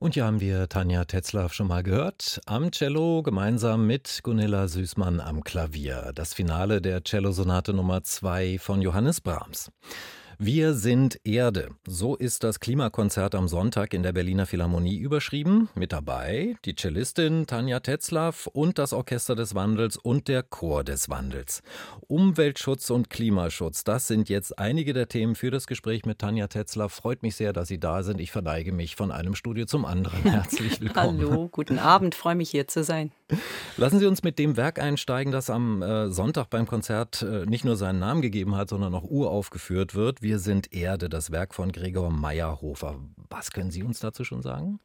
Und hier haben wir Tanja Tetzlaff schon mal gehört. Am Cello gemeinsam mit Gunilla Süßmann am Klavier. Das Finale der Cellosonate Nummer 2 von Johannes Brahms. Wir sind Erde. So ist das Klimakonzert am Sonntag in der Berliner Philharmonie überschrieben. Mit dabei die Cellistin Tanja Tetzlaff und das Orchester des Wandels und der Chor des Wandels. Umweltschutz und Klimaschutz, das sind jetzt einige der Themen für das Gespräch mit Tanja Tetzlaff. Freut mich sehr, dass Sie da sind. Ich verneige mich von einem Studio zum anderen. Herzlich willkommen. Hallo, guten Abend. Freue mich hier zu sein. Lassen Sie uns mit dem Werk einsteigen, das am äh, Sonntag beim Konzert äh, nicht nur seinen Namen gegeben hat, sondern auch uraufgeführt wird. Wir sind Erde, das Werk von Gregor Meyerhofer. Was können Sie uns dazu schon sagen?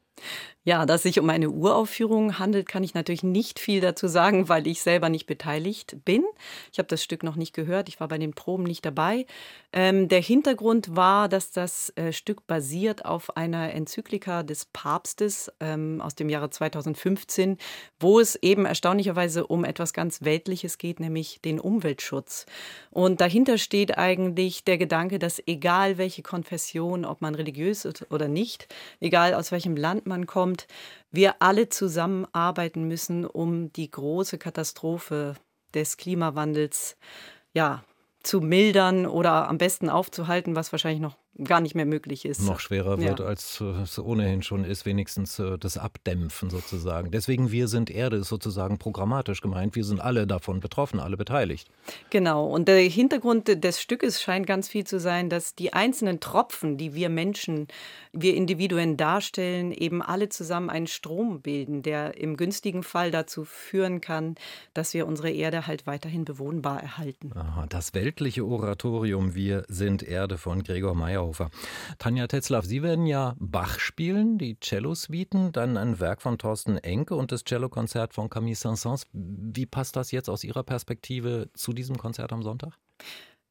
Ja, dass es sich um eine Uraufführung handelt, kann ich natürlich nicht viel dazu sagen, weil ich selber nicht beteiligt bin. Ich habe das Stück noch nicht gehört, ich war bei den Proben nicht dabei. Ähm, der Hintergrund war, dass das äh, Stück basiert auf einer Enzyklika des Papstes ähm, aus dem Jahre 2015, wo es eben erstaunlicherweise um etwas ganz Weltliches geht, nämlich den Umweltschutz. Und dahinter steht eigentlich der Gedanke, dass egal welche Konfession, ob man religiös ist oder nicht, egal aus welchem Land man kommt, kommt, wir alle zusammenarbeiten müssen, um die große Katastrophe des Klimawandels ja, zu mildern oder am besten aufzuhalten, was wahrscheinlich noch gar nicht mehr möglich ist. Noch schwerer wird, ja. als es ohnehin schon ist, wenigstens äh, das Abdämpfen sozusagen. Deswegen wir sind Erde ist sozusagen programmatisch gemeint. Wir sind alle davon betroffen, alle beteiligt. Genau. Und der Hintergrund des Stückes scheint ganz viel zu sein, dass die einzelnen Tropfen, die wir Menschen, wir Individuen darstellen, eben alle zusammen einen Strom bilden, der im günstigen Fall dazu führen kann, dass wir unsere Erde halt weiterhin bewohnbar erhalten. Aha, das weltliche Oratorium Wir sind Erde von Gregor Meyer Meyerhofer. Tanja Tetzlaff, Sie werden ja Bach spielen, die Cello-Suiten, dann ein Werk von Thorsten Enke und das Cellokonzert von Camille Saint-Saëns. Wie passt das jetzt aus Ihrer Perspektive zu diesem Konzert am Sonntag?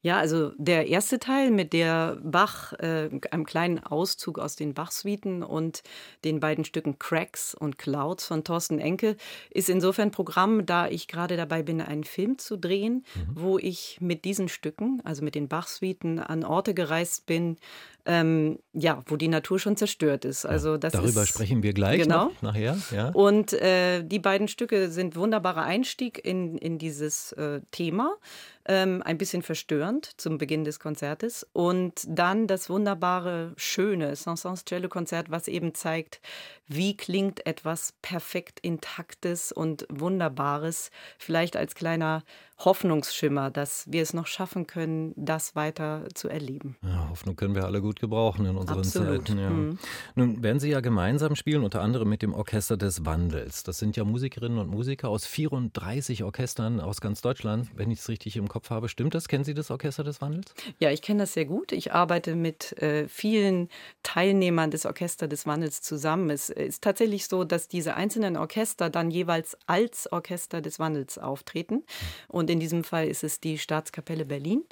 Ja, also der erste Teil mit der Bach, äh, einem kleinen Auszug aus den Bach-Suiten und den beiden Stücken Cracks und Clouds von Thorsten Enke, ist insofern Programm, da ich gerade dabei bin, einen Film zu drehen, mhm. wo ich mit diesen Stücken, also mit den Bach-Suiten, an Orte gereist bin, ähm, ja, wo die Natur schon zerstört ist. Also das Darüber ist, sprechen wir gleich genau. noch, nachher. Ja. Und äh, die beiden Stücke sind wunderbarer Einstieg in, in dieses äh, Thema. Ähm, ein bisschen verstörend zum Beginn des Konzertes. Und dann das wunderbare, schöne Saint-Saëns Cello-Konzert, was eben zeigt, wie klingt etwas perfekt Intaktes und Wunderbares, vielleicht als kleiner Hoffnungsschimmer, dass wir es noch schaffen können, das weiter zu erleben. Ja, Hoffnung können wir alle gut gebrauchen in unseren Absolut. Zeiten. Ja. Mhm. Nun werden Sie ja gemeinsam spielen, unter anderem mit dem Orchester des Wandels. Das sind ja Musikerinnen und Musiker aus 34 Orchestern aus ganz Deutschland, wenn ich es richtig im Kopf habe. Stimmt das? Kennen Sie das Orchester des Wandels? Ja, ich kenne das sehr gut. Ich arbeite mit äh, vielen Teilnehmern des Orchester des Wandels zusammen. Es ist tatsächlich so, dass diese einzelnen Orchester dann jeweils als Orchester des Wandels auftreten. Und in diesem Fall ist es die Staatskapelle Berlin.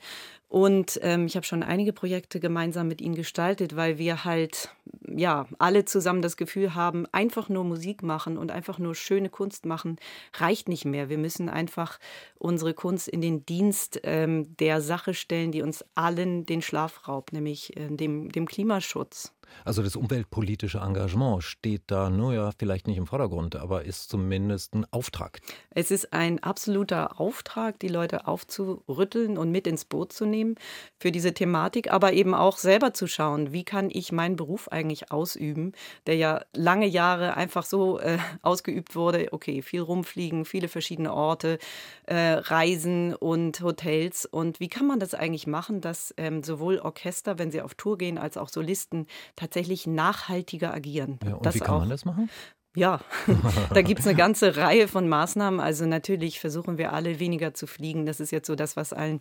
Und ähm, ich habe schon einige Projekte gemeinsam mit ihnen gestaltet, weil wir halt ja alle zusammen das Gefühl haben, einfach nur Musik machen und einfach nur schöne Kunst machen reicht nicht mehr. Wir müssen einfach unsere Kunst in den Dienst ähm, der Sache stellen, die uns allen den Schlaf raubt, nämlich äh, dem, dem Klimaschutz. Also das umweltpolitische Engagement steht da nur ja vielleicht nicht im Vordergrund, aber ist zumindest ein Auftrag. Es ist ein absoluter Auftrag, die Leute aufzurütteln und mit ins Boot zu nehmen für diese Thematik, aber eben auch selber zu schauen, wie kann ich meinen Beruf eigentlich ausüben, der ja lange Jahre einfach so äh, ausgeübt wurde, okay, viel rumfliegen, viele verschiedene Orte, äh, Reisen und Hotels und wie kann man das eigentlich machen, dass ähm, sowohl Orchester, wenn sie auf Tour gehen, als auch Solisten tatsächlich nachhaltiger agieren. Ja, und das wie kann auch, man das machen? Ja, da gibt es eine ganze Reihe von Maßnahmen. Also natürlich versuchen wir alle weniger zu fliegen. Das ist jetzt so das, was allen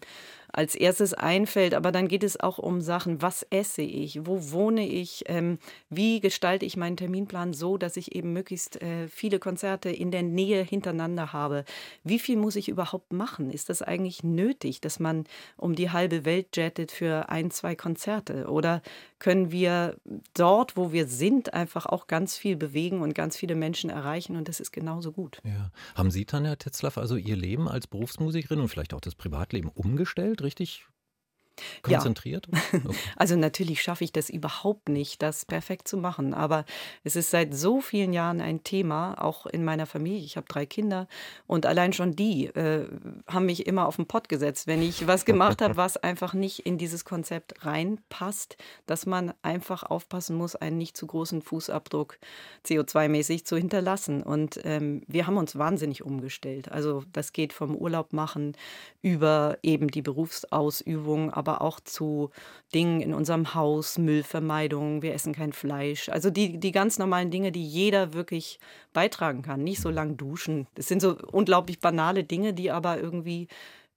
als erstes einfällt. Aber dann geht es auch um Sachen, was esse ich, wo wohne ich, ähm, wie gestalte ich meinen Terminplan so, dass ich eben möglichst äh, viele Konzerte in der Nähe hintereinander habe. Wie viel muss ich überhaupt machen? Ist das eigentlich nötig, dass man um die halbe Welt jettet für ein, zwei Konzerte? Oder können wir dort, wo wir sind, einfach auch ganz viel bewegen und ganz viele Menschen erreichen und das ist genauso gut. Ja. Haben Sie, Tanja Tetzlaff, also Ihr Leben als Berufsmusikerin und vielleicht auch das Privatleben umgestellt, richtig konzentriert? Ja. Okay. Also natürlich schaffe ich das überhaupt nicht, das perfekt zu machen. Aber es ist seit so vielen Jahren ein Thema, auch in meiner Familie. Ich habe drei Kinder und allein schon die äh, haben mich immer auf den Pott gesetzt, wenn ich was gemacht habe, was einfach nicht in dieses Konzept reinpasst, dass man einfach aufpassen muss, einen nicht zu großen Fußabdruck CO2-mäßig zu hinterlassen. Und ähm, wir haben uns wahnsinnig umgestellt. Also das geht vom Urlaub machen über eben die Berufsausübung, aber auch zu Dingen in unserem Haus, Müllvermeidung, wir essen kein Fleisch. Also die, die ganz normalen Dinge, die jeder wirklich beitragen kann. Nicht so lang duschen. Das sind so unglaublich banale Dinge, die aber irgendwie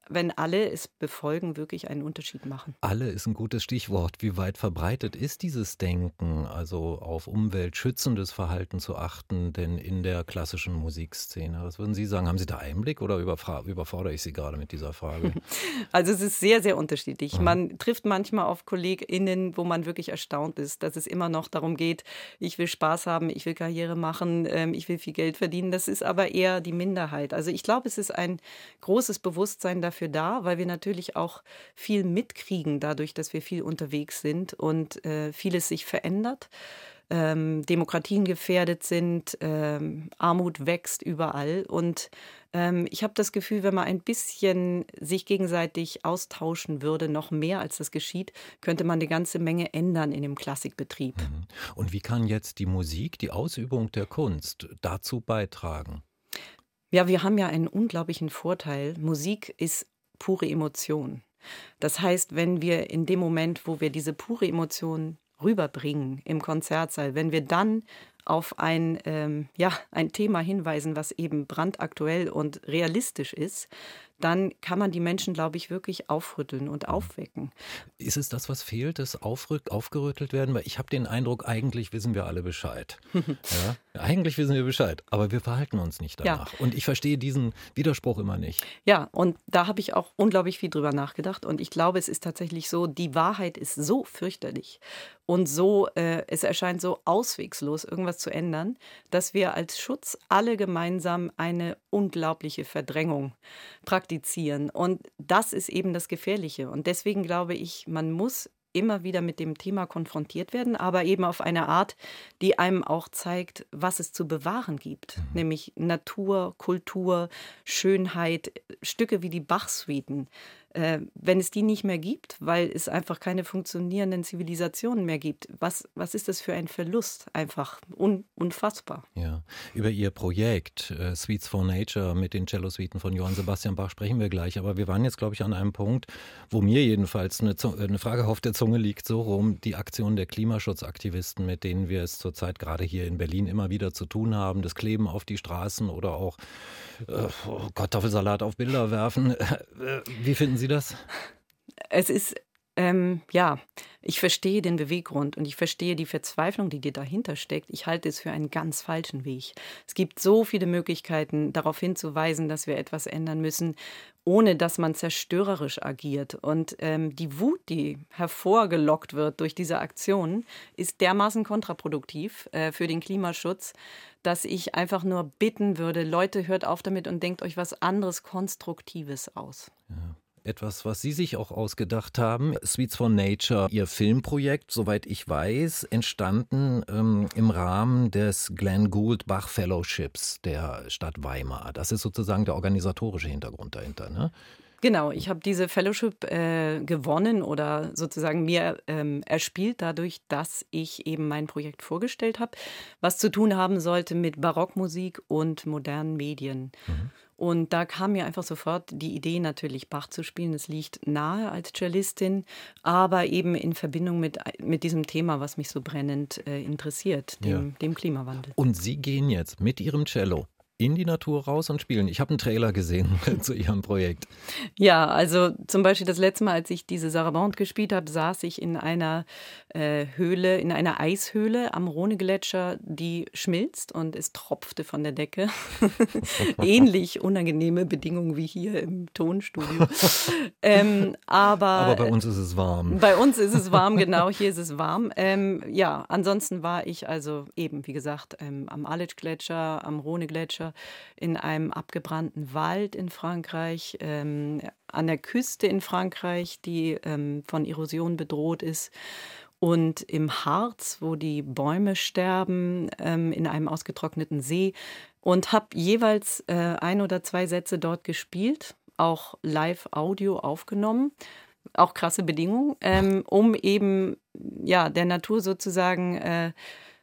wenn alle es befolgen, wirklich einen Unterschied machen. Alle ist ein gutes Stichwort. Wie weit verbreitet ist dieses Denken, also auf umweltschützendes Verhalten zu achten, denn in der klassischen Musikszene? Was würden Sie sagen? Haben Sie da Einblick oder überfordere ich Sie gerade mit dieser Frage? Also es ist sehr, sehr unterschiedlich. Mhm. Man trifft manchmal auf KollegInnen, wo man wirklich erstaunt ist, dass es immer noch darum geht, ich will Spaß haben, ich will Karriere machen, ähm, ich will viel Geld verdienen. Das ist aber eher die Minderheit. Also ich glaube, es ist ein großes Bewusstsein dafür, dafür da, weil wir natürlich auch viel mitkriegen, dadurch, dass wir viel unterwegs sind und äh, vieles sich verändert. Ähm, Demokratien gefährdet sind, ähm, Armut wächst überall. Und ähm, ich habe das Gefühl, wenn man ein bisschen sich gegenseitig austauschen würde, noch mehr als das geschieht, könnte man eine ganze Menge ändern in dem Klassikbetrieb. Mhm. Und wie kann jetzt die Musik, die Ausübung der Kunst dazu beitragen? Ja, wir haben ja einen unglaublichen Vorteil. Musik ist pure Emotion. Das heißt, wenn wir in dem Moment, wo wir diese pure Emotion rüberbringen im Konzertsaal, wenn wir dann auf ein, ähm, ja, ein Thema hinweisen, was eben brandaktuell und realistisch ist, dann kann man die Menschen, glaube ich, wirklich aufrütteln und aufwecken. Ist es das, was fehlt, das Aufrück, aufgerüttelt werden? Weil ich habe den Eindruck, eigentlich wissen wir alle Bescheid. ja? Eigentlich wissen wir Bescheid, aber wir verhalten uns nicht danach. Ja. Und ich verstehe diesen Widerspruch immer nicht. Ja, und da habe ich auch unglaublich viel drüber nachgedacht. Und ich glaube, es ist tatsächlich so, die Wahrheit ist so fürchterlich und so, äh, es erscheint so auswegslos, irgendwas zu ändern, dass wir als Schutz alle gemeinsam eine unglaubliche Verdrängung praktizieren. Und das ist eben das Gefährliche. Und deswegen glaube ich, man muss immer wieder mit dem Thema konfrontiert werden, aber eben auf eine Art, die einem auch zeigt, was es zu bewahren gibt, mhm. nämlich Natur, Kultur, Schönheit, Stücke wie die Bach-Suiten, äh, wenn es die nicht mehr gibt, weil es einfach keine funktionierenden Zivilisationen mehr gibt, was, was ist das für ein Verlust? Einfach un, unfassbar. Ja, über Ihr Projekt äh, Suites for Nature mit den Cello-Suiten von Johann Sebastian Bach sprechen wir gleich. Aber wir waren jetzt, glaube ich, an einem Punkt, wo mir jedenfalls eine, eine Frage auf der Zunge liegt, so rum die Aktion der Klimaschutzaktivisten, mit denen wir es zurzeit gerade hier in Berlin immer wieder zu tun haben, das Kleben auf die Straßen oder auch äh, Kartoffelsalat auf Bilder werfen. Äh, wie finden Sie das? Es ist ähm, ja, ich verstehe den Beweggrund und ich verstehe die Verzweiflung, die dir dahinter steckt. Ich halte es für einen ganz falschen Weg. Es gibt so viele Möglichkeiten, darauf hinzuweisen, dass wir etwas ändern müssen, ohne dass man zerstörerisch agiert. Und ähm, die Wut, die hervorgelockt wird durch diese Aktion, ist dermaßen kontraproduktiv äh, für den Klimaschutz, dass ich einfach nur bitten würde, Leute, hört auf damit und denkt euch was anderes Konstruktives aus. Ja etwas, was Sie sich auch ausgedacht haben. Sweets for Nature, Ihr Filmprojekt, soweit ich weiß, entstanden ähm, im Rahmen des Glenn Gould Bach Fellowships der Stadt Weimar. Das ist sozusagen der organisatorische Hintergrund dahinter, ne? Genau, ich habe diese Fellowship äh, gewonnen oder sozusagen mir ähm, erspielt dadurch, dass ich eben mein Projekt vorgestellt habe, was zu tun haben sollte mit Barockmusik und modernen Medien. Mhm. Und da kam mir einfach sofort die Idee, natürlich Bach zu spielen. Es liegt nahe als Cellistin, aber eben in Verbindung mit, mit diesem Thema, was mich so brennend äh, interessiert, dem, ja. dem Klimawandel. Und Sie gehen jetzt mit Ihrem Cello in die Natur raus und spielen. Ich habe einen Trailer gesehen zu Ihrem Projekt. Ja, also zum Beispiel das letzte Mal, als ich diese Sarabande gespielt habe, saß ich in einer äh, Höhle, in einer Eishöhle am Rhone-Gletscher, die schmilzt und es tropfte von der Decke. Ähnlich unangenehme Bedingungen wie hier im Tonstudio. ähm, aber, aber bei uns ist es warm. Bei uns ist es warm, genau, hier ist es warm. Ähm, ja, ansonsten war ich also eben, wie gesagt, ähm, am Aletsch-Gletscher, am Rhone-Gletscher in einem abgebrannten Wald in Frankreich, ähm, an der Küste in Frankreich, die ähm, von Erosion bedroht ist. Und im Harz, wo die Bäume sterben, ähm, in einem ausgetrockneten See. Und habe jeweils äh, ein oder zwei Sätze dort gespielt, auch Live-Audio aufgenommen auch krasse Bedingungen, ähm, um eben ja der Natur sozusagen äh,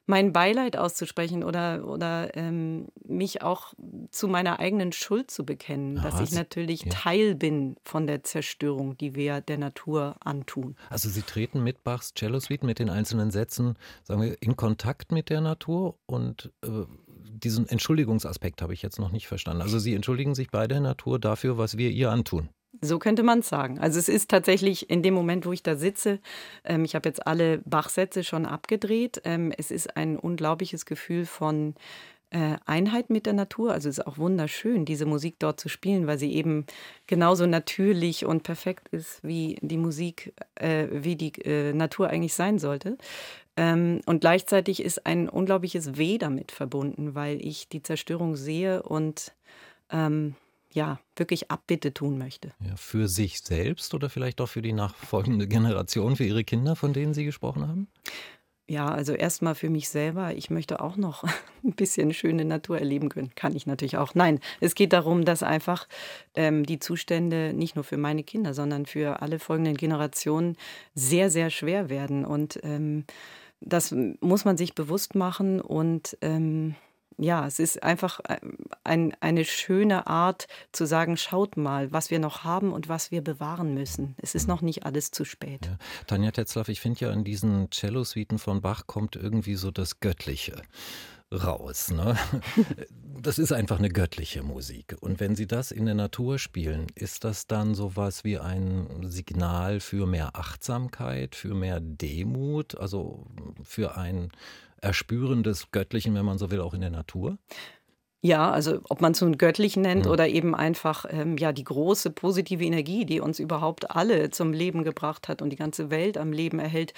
mein Beileid auszusprechen oder, oder ähm, mich auch zu meiner eigenen Schuld zu bekennen, ja, dass ich natürlich ja. Teil bin von der Zerstörung, die wir der Natur antun. Also Sie treten mit Bachs Cello Suite, mit den einzelnen Sätzen, sagen wir, in Kontakt mit der Natur und äh, diesen Entschuldigungsaspekt habe ich jetzt noch nicht verstanden. Also Sie entschuldigen sich bei der Natur dafür, was wir ihr antun. So könnte man es sagen. Also es ist tatsächlich in dem Moment, wo ich da sitze, ähm, ich habe jetzt alle Bachsätze schon abgedreht. Ähm, es ist ein unglaubliches Gefühl von äh, Einheit mit der Natur. Also es ist auch wunderschön, diese Musik dort zu spielen, weil sie eben genauso natürlich und perfekt ist, wie die Musik, äh, wie die äh, Natur eigentlich sein sollte. Ähm, und gleichzeitig ist ein unglaubliches Weh damit verbunden, weil ich die Zerstörung sehe und ähm, ja, wirklich Abbitte tun möchte. Ja, für sich selbst oder vielleicht auch für die nachfolgende Generation, für Ihre Kinder, von denen Sie gesprochen haben? Ja, also erstmal für mich selber. Ich möchte auch noch ein bisschen schöne Natur erleben können. Kann ich natürlich auch. Nein, es geht darum, dass einfach ähm, die Zustände nicht nur für meine Kinder, sondern für alle folgenden Generationen sehr, sehr schwer werden. Und ähm, das muss man sich bewusst machen und ähm, ja, es ist einfach äh, ein, eine schöne Art zu sagen, schaut mal, was wir noch haben und was wir bewahren müssen. Es ist noch nicht alles zu spät. Ja. Tanja Tetzlaff, ich finde ja in diesen Cello-Suiten von Bach kommt irgendwie so das Göttliche raus. Ne? Das ist einfach eine göttliche Musik. Und wenn Sie das in der Natur spielen, ist das dann sowas wie ein Signal für mehr Achtsamkeit, für mehr Demut, also für ein Erspüren des Göttlichen, wenn man so will, auch in der Natur? Ja, also ob man es nun göttlich nennt mhm. oder eben einfach ähm, ja die große positive Energie, die uns überhaupt alle zum Leben gebracht hat und die ganze Welt am Leben erhält.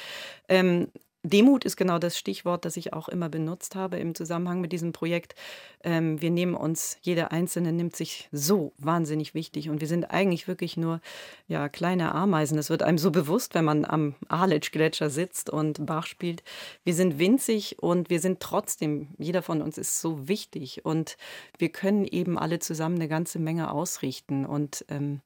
Ähm, Demut ist genau das Stichwort, das ich auch immer benutzt habe im Zusammenhang mit diesem Projekt. Ähm, wir nehmen uns, jeder Einzelne nimmt sich so wahnsinnig wichtig und wir sind eigentlich wirklich nur ja, kleine Ameisen. Das wird einem so bewusst, wenn man am Aletsch-Gletscher sitzt und Bach spielt. Wir sind winzig und wir sind trotzdem, jeder von uns ist so wichtig und wir können eben alle zusammen eine ganze Menge ausrichten und ähm,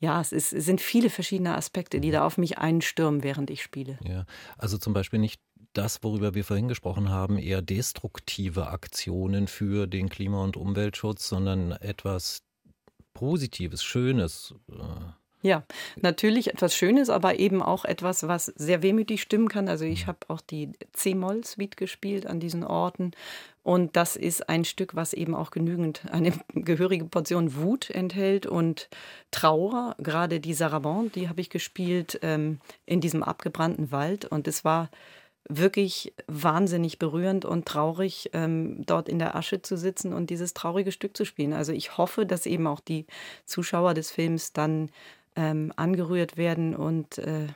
ja, es, ist, es sind viele verschiedene Aspekte, die da auf mich einstürmen, während ich spiele. Ja, also zum Beispiel nicht das, worüber wir vorhin gesprochen haben, eher destruktive Aktionen für den Klima- und Umweltschutz, sondern etwas Positives, Schönes. Äh, ja, natürlich etwas Schönes, aber eben auch etwas, was sehr wehmütig stimmen kann. Also ich mhm. habe auch die C-Moll-Suite gespielt an diesen Orten. Und das ist ein Stück, was eben auch genügend eine gehörige Portion Wut enthält und Trauer. Gerade die Sarabande, die habe ich gespielt ähm, in diesem abgebrannten Wald. Und es war wirklich wahnsinnig berührend und traurig, ähm, dort in der Asche zu sitzen und dieses traurige Stück zu spielen. Also ich hoffe, dass eben auch die Zuschauer des Films dann ähm, angerührt werden und äh,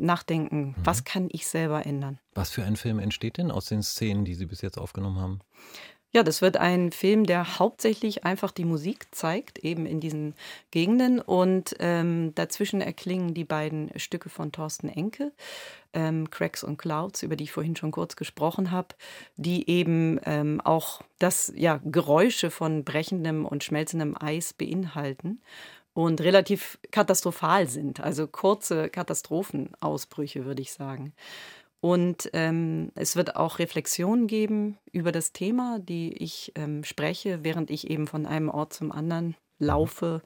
nachdenken, mhm. was kann ich selber ändern. Was für ein Film entsteht denn aus den Szenen, die Sie bis jetzt aufgenommen haben? Ja, das wird ein Film, der hauptsächlich einfach die Musik zeigt, eben in diesen Gegenden. Und ähm, dazwischen erklingen die beiden Stücke von Thorsten Enke, ähm, Cracks und Clouds, über die ich vorhin schon kurz gesprochen habe, die eben ähm, auch das ja, Geräusche von brechendem und schmelzendem Eis beinhalten und relativ katastrophal sind, also kurze Katastrophenausbrüche, würde ich sagen. Und ähm, es wird auch Reflexionen geben über das Thema, die ich ähm, spreche, während ich eben von einem Ort zum anderen laufe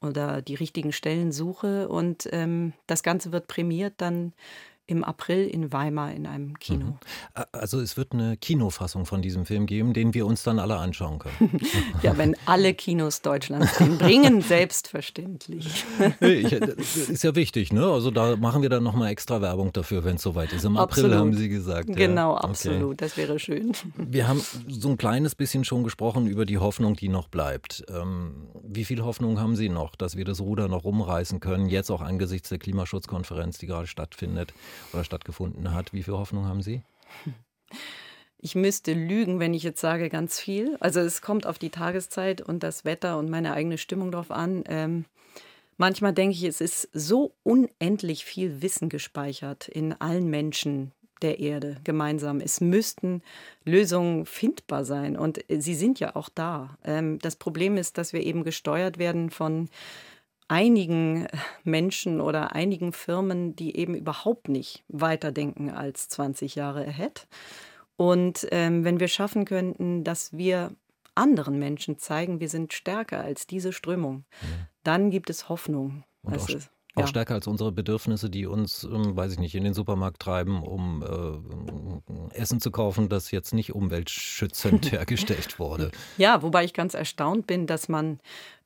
oder die richtigen Stellen suche. Und ähm, das Ganze wird prämiert dann im April in Weimar in einem Kino. Mhm. Also es wird eine Kinofassung von diesem Film geben, den wir uns dann alle anschauen können. ja, wenn alle Kinos Deutschlands den bringen, selbstverständlich. ich, ist ja wichtig, ne? Also da machen wir dann nochmal extra Werbung dafür, wenn es soweit ist. Im April haben Sie gesagt. Genau, ja. absolut. Okay. Das wäre schön. Wir haben so ein kleines bisschen schon gesprochen über die Hoffnung, die noch bleibt. Ähm, wie viel Hoffnung haben Sie noch, dass wir das Ruder noch rumreißen können, jetzt auch angesichts der Klimaschutzkonferenz, die gerade stattfindet? Oder stattgefunden hat. Wie viel Hoffnung haben Sie? Ich müsste lügen, wenn ich jetzt sage ganz viel. Also es kommt auf die Tageszeit und das Wetter und meine eigene Stimmung drauf an. Ähm, manchmal denke ich, es ist so unendlich viel Wissen gespeichert in allen Menschen der Erde gemeinsam. Es müssten Lösungen findbar sein und sie sind ja auch da. Ähm, das Problem ist, dass wir eben gesteuert werden von einigen Menschen oder einigen Firmen, die eben überhaupt nicht weiterdenken als 20 Jahre ahead und ähm, wenn wir schaffen könnten, dass wir anderen Menschen zeigen, wir sind stärker als diese Strömung, dann gibt es Hoffnung. Und auch, auch stärker als unsere Bedürfnisse, die uns, ähm, weiß ich nicht, in den Supermarkt treiben, um äh, Essen zu kaufen, das jetzt nicht umweltschützend hergestellt wurde. Ja, wobei ich ganz erstaunt bin, dass man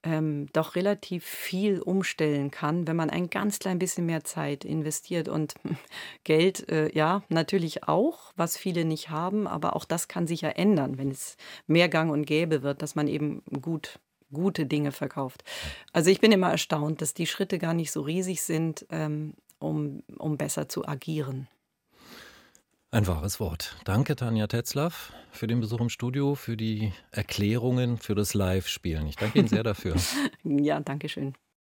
ähm, doch relativ viel umstellen kann, wenn man ein ganz klein bisschen mehr Zeit investiert und Geld, äh, ja, natürlich auch, was viele nicht haben, aber auch das kann sich ja ändern, wenn es mehr Gang und Gäbe wird, dass man eben gut gute Dinge verkauft. Also ich bin immer erstaunt, dass die Schritte gar nicht so riesig sind, ähm, um, um besser zu agieren. Ein wahres Wort. Danke, Tanja Tetzlaff, für den Besuch im Studio, für die Erklärungen, für das Live-Spielen. Ich danke Ihnen sehr dafür. ja, danke schön.